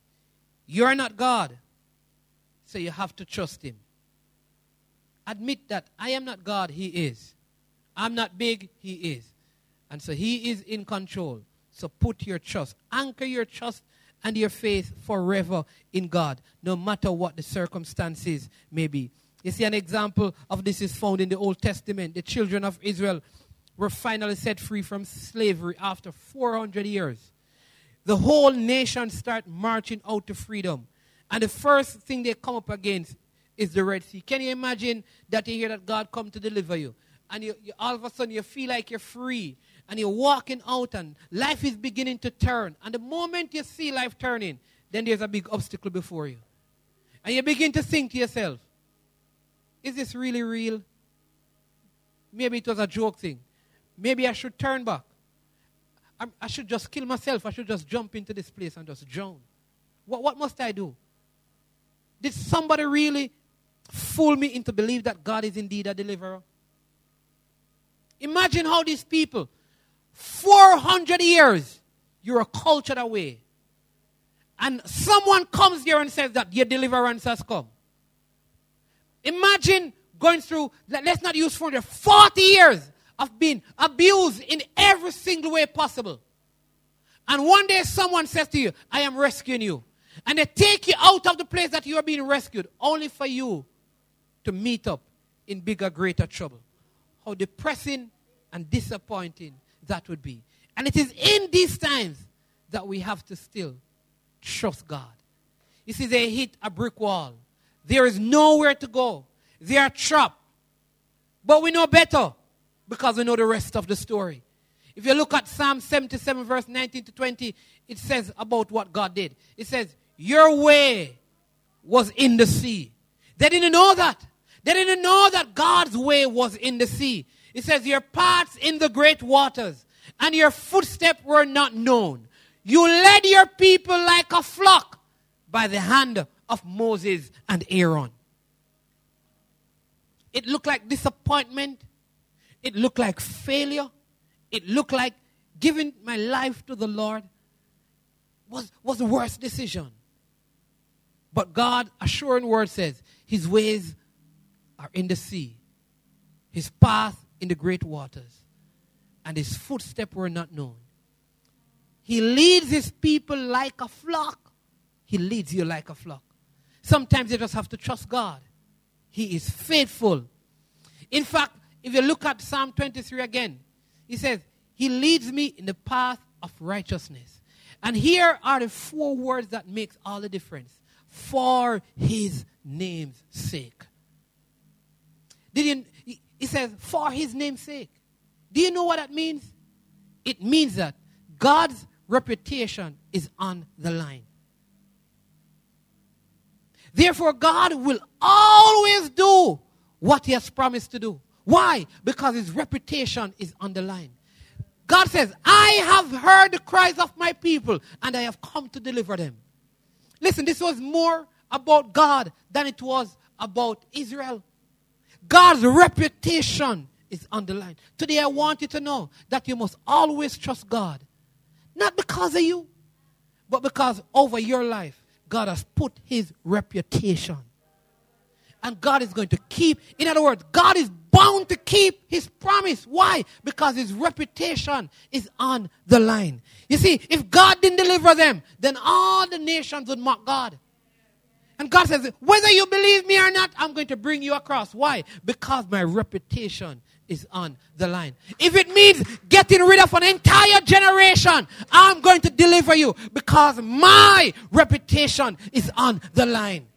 You're not God, so you have to trust Him. Admit that I am not God, He is. I'm not big, He is. And so He is in control. So put your trust, anchor your trust and your faith forever in God, no matter what the circumstances may be. You see, an example of this is found in the Old Testament. The children of Israel were finally set free from slavery after 400 years. The whole nation start marching out to freedom. And the first thing they come up against is the Red Sea. Can you imagine that you hear that God come to deliver you? And you, you, all of a sudden you feel like you're free and you're walking out and life is beginning to turn. And the moment you see life turning, then there's a big obstacle before you. And you begin to think to yourself, is this really real? Maybe it was a joke thing. Maybe I should turn back. I, I should just kill myself. I should just jump into this place and just drown. What, what must I do? Did somebody really fool me into believe that God is indeed a deliverer? Imagine how these people 400 years, you're a cultured away. And someone comes here and says that your deliverance has come. Imagine going through, let's not use 400, 40 years of being abused in every single way possible. And one day someone says to you, I am rescuing you. And they take you out of the place that you are being rescued, only for you to meet up in bigger, greater trouble. How depressing and disappointing that would be. And it is in these times that we have to still trust God. You see, they hit a brick wall. There is nowhere to go. They are trapped. But we know better because we know the rest of the story. If you look at Psalm 77, verse 19 to 20, it says about what God did. It says, your way was in the sea. They didn't know that. They didn't know that God's way was in the sea. It says, Your paths in the great waters, and your footsteps were not known. You led your people like a flock by the hand of Moses and Aaron. It looked like disappointment. It looked like failure. It looked like giving my life to the Lord was, was the worst decision. But God, assuring word says, His ways are in the sea, His path in the great waters, and His footsteps were not known. He leads His people like a flock. He leads you like a flock. Sometimes you just have to trust God. He is faithful. In fact, if you look at Psalm 23 again, he says, He leads me in the path of righteousness. And here are the four words that makes all the difference. For his name's sake. Did you, he says, for his name's sake. Do you know what that means? It means that God's reputation is on the line. Therefore, God will always do what He has promised to do. Why? Because His reputation is on the line. God says, I have heard the cries of my people and I have come to deliver them. Listen, this was more about God than it was about Israel. God's reputation is on the line. Today, I want you to know that you must always trust God. Not because of you, but because over your life, God has put his reputation. And God is going to keep, in other words, God is bound to keep his promise. Why? Because his reputation is on the line. You see, if God didn't deliver them, then all the nations would mock God. And God says, whether you believe me or not, I'm going to bring you across. Why? Because my reputation is on the line. If it means getting rid of an entire generation, I'm going to deliver you because my reputation is on the line.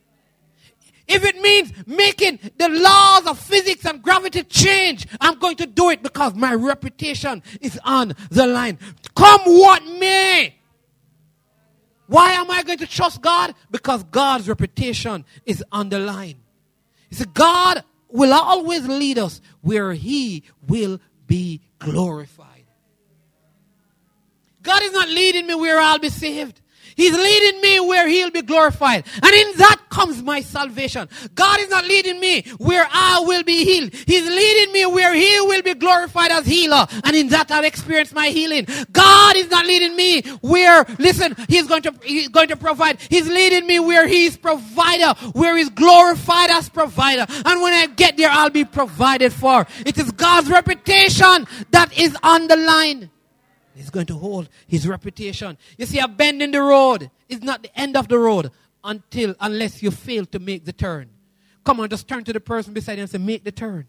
If it means making the laws of physics and gravity change, I'm going to do it because my reputation is on the line. Come what may. Why am I going to trust God? Because God's reputation is on the line. You see, God will always lead us where He will be glorified. God is not leading me where I'll be saved. He's leading me where he'll be glorified. And in that comes my salvation. God is not leading me where I will be healed. He's leading me where he will be glorified as healer. And in that I'll experience my healing. God is not leading me where, listen, he's going to, he's going to provide. He's leading me where he's provider, where he's glorified as provider. And when I get there, I'll be provided for. It is God's reputation that is on the line. He's going to hold his reputation. You see, a bend in the road is not the end of the road until, unless you fail to make the turn. Come on, just turn to the person beside you and say, make the turn.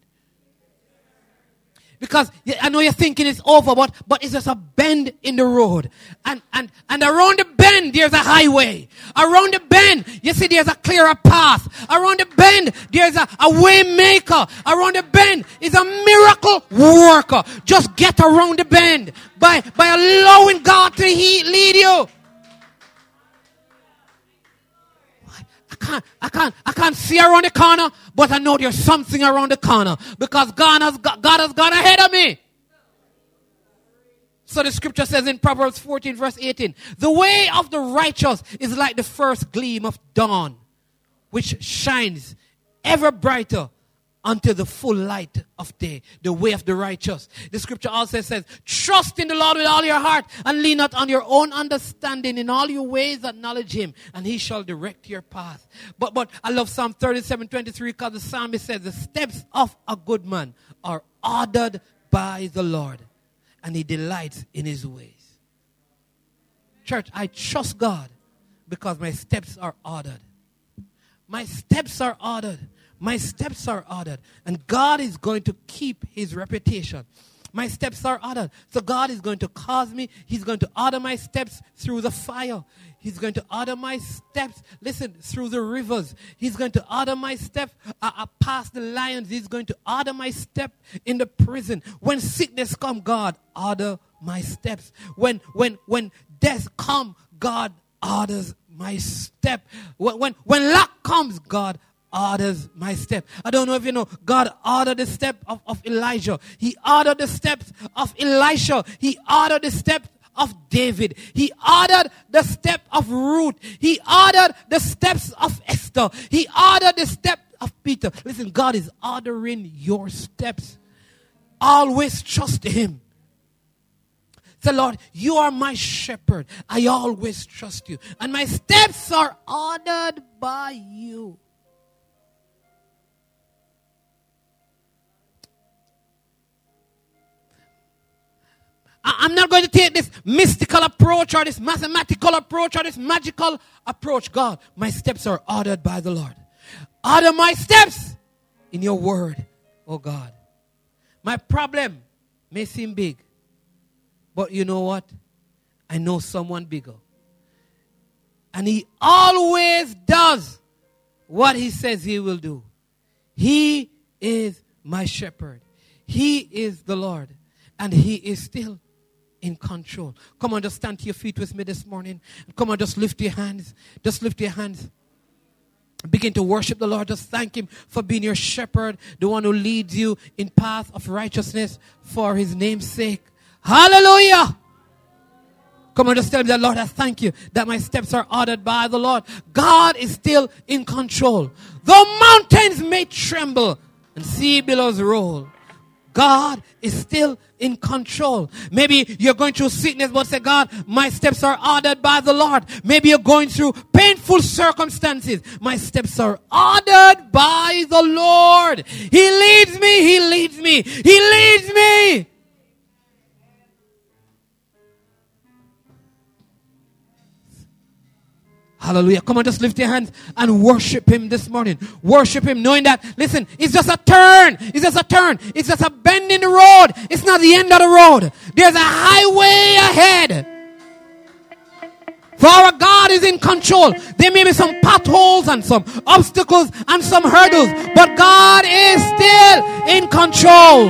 Because I know you're thinking it's over, but, but it's just a bend in the road. And, and, and around the bend, there's a highway. Around the bend, you see there's a clearer path. Around the bend, there's a, a way maker. Around the bend is a miracle worker. Just get around the bend by, by allowing God to he, lead you. Can't, I can't, I can't see around the corner, but I know there's something around the corner because God has, God has gone ahead of me. So the scripture says in Proverbs 14 verse 18, the way of the righteous is like the first gleam of dawn, which shines ever brighter unto the full light of day, the way of the righteous. The scripture also says, trust in the Lord with all your heart and lean not on your own understanding. In all your ways acknowledge him and he shall direct your path. But, but I love Psalm 37, 23 because the psalmist says, the steps of a good man are ordered by the Lord and he delights in his ways. Church, I trust God because my steps are ordered. My steps are ordered. My steps are ordered. And God is going to keep his reputation. My steps are ordered. So God is going to cause me, He's going to order my steps through the fire. He's going to order my steps, listen, through the rivers. He's going to order my steps uh, uh, past the lions. He's going to order my step in the prison. When sickness come, God, order my steps. When, when, when death come, God orders my step. When, when, when luck comes, God orders my step. I don't know if you know, God ordered the step of, of Elijah. He ordered the steps of Elisha. He ordered the steps of David. He ordered the step of Ruth. He ordered the steps of Esther. He ordered the step of Peter. Listen, God is ordering your steps. Always trust Him. Say, Lord, you are my shepherd. I always trust you. And my steps are ordered by you. I'm not going to take this mystical approach or this mathematical approach or this magical approach. God, my steps are ordered by the Lord. Order my steps in your word, oh God. My problem may seem big, but you know what? I know someone bigger. And he always does what he says he will do. He is my shepherd. He is the Lord. And he is still in control. Come on, just stand to your feet with me this morning. Come on, just lift your hands. Just lift your hands. Begin to worship the Lord. Just thank Him for being your shepherd, the one who leads you in path of righteousness for His name's sake. Hallelujah! Come on, just tell him that, Lord, I thank you that my steps are ordered by the Lord. God is still in control. Though mountains may tremble and sea billows roll, God is still in control. Maybe you're going through sickness, but say, God, my steps are ordered by the Lord. Maybe you're going through painful circumstances. My steps are ordered by the Lord. He leads me. He leads me. He leads me. Hallelujah. Come on, just lift your hands and worship Him this morning. Worship Him knowing that, listen, it's just a turn. It's just a turn. It's just a bend in the road. It's not the end of the road. There's a highway ahead. For our God is in control. There may be some potholes and some obstacles and some hurdles, but God is still in control.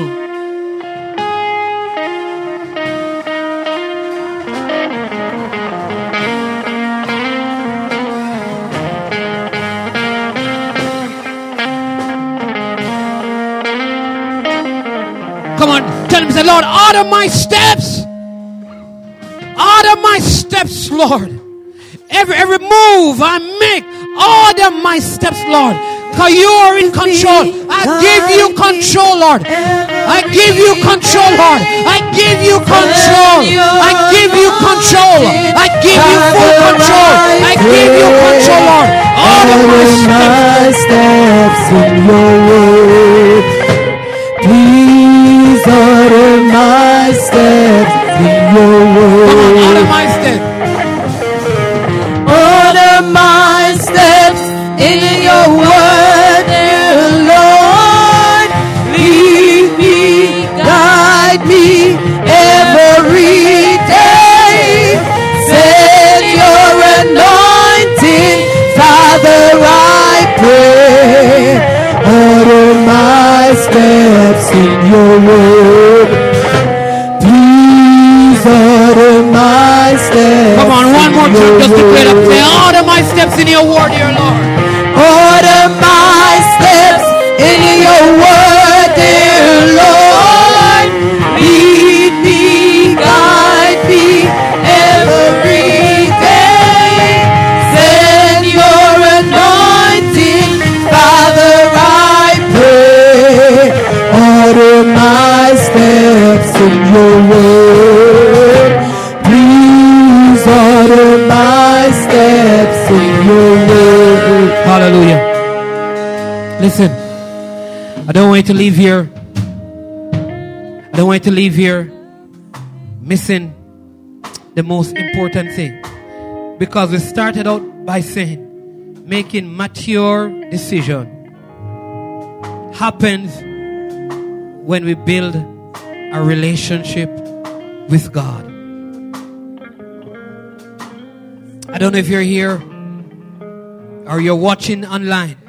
Lord, order my steps. Order my steps, Lord. Every every move I make, order my steps, Lord. Because you are in control. I give you control, Lord. I give you control, Lord. I give you control. I give you control. I give you full control. I give you control, Lord. Order my steps in your word. My steps in your word. Come on, my steps. Steps in dear Listen, I don't want you to leave here. I don't want you to leave here missing the most important thing. Because we started out by saying making mature decision happens when we build a relationship with God. I don't know if you're here or you're watching online.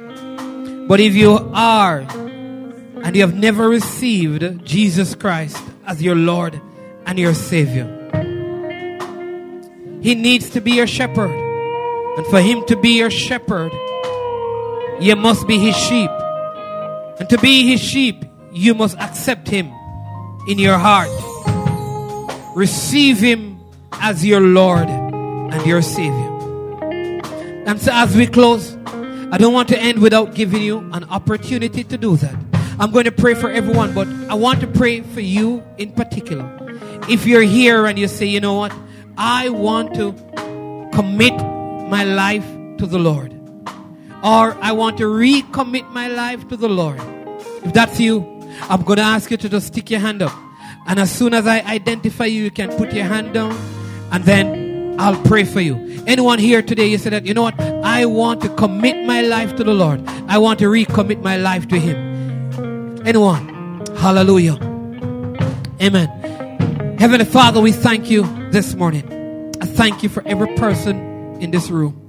But if you are and you have never received Jesus Christ as your Lord and your Savior, He needs to be your shepherd. And for him to be your shepherd, you must be his sheep. And to be his sheep, you must accept him in your heart. Receive him as your Lord and your Savior. And so as we close, I don't want to end without giving you an opportunity to do that. I'm going to pray for everyone, but I want to pray for you in particular. If you're here and you say, you know what, I want to commit my life to the Lord, or I want to recommit my life to the Lord. If that's you, I'm going to ask you to just stick your hand up. And as soon as I identify you, you can put your hand down and then I'll pray for you. Anyone here today, you say that, you know what? I want to commit my life to the Lord. I want to recommit my life to Him. Anyone? Hallelujah. Amen. Heavenly Father, we thank you this morning. I thank you for every person in this room.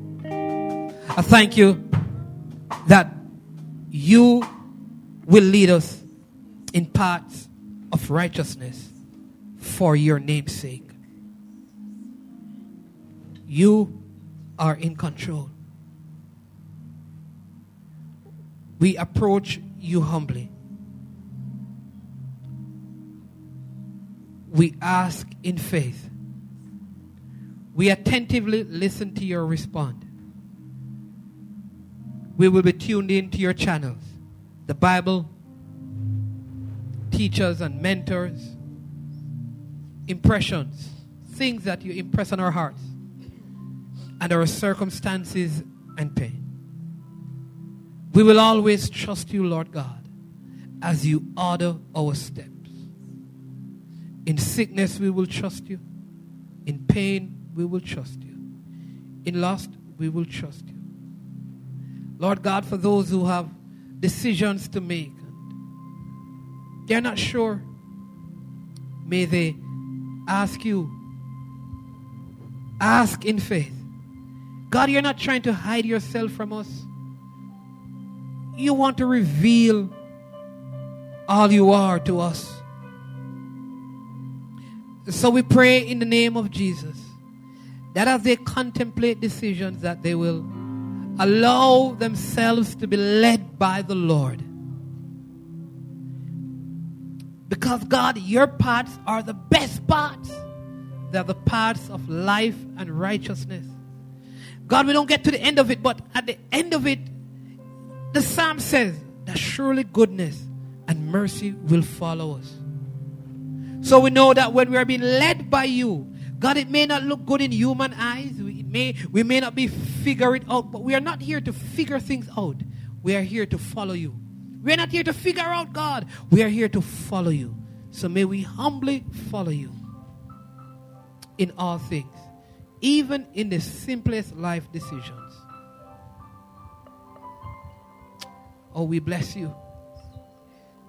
I thank you that you will lead us in paths of righteousness for your name's sake. You are in control. We approach you humbly. We ask in faith. We attentively listen to your response. We will be tuned in to your channels. The Bible, teachers and mentors, impressions, things that you impress on our hearts, and our circumstances and pain. We will always trust you, Lord God, as you order our steps. In sickness, we will trust you. In pain, we will trust you. In lust, we will trust you. Lord God, for those who have decisions to make, they're not sure, may they ask you. Ask in faith. God, you're not trying to hide yourself from us. You want to reveal all you are to us. So we pray in the name of Jesus that as they contemplate decisions that they will allow themselves to be led by the Lord. Because God, your paths are the best paths. They're the paths of life and righteousness. God, we don't get to the end of it, but at the end of it, the psalm says that surely goodness and mercy will follow us. So we know that when we are being led by you, God, it may not look good in human eyes. We may, we may not be figure it out, but we are not here to figure things out. We are here to follow you. We are not here to figure out God. We are here to follow you. So may we humbly follow you in all things, even in the simplest life decisions. Oh, we bless you.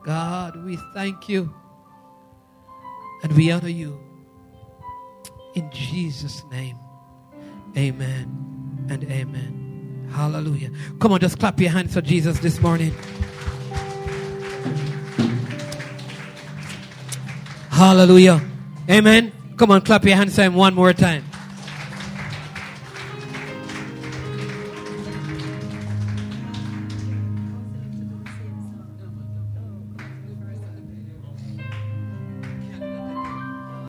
God, we thank you and we honor you. In Jesus' name, amen and amen. Hallelujah. Come on, just clap your hands for Jesus this morning. Hallelujah. Amen. Come on, clap your hands for him one more time.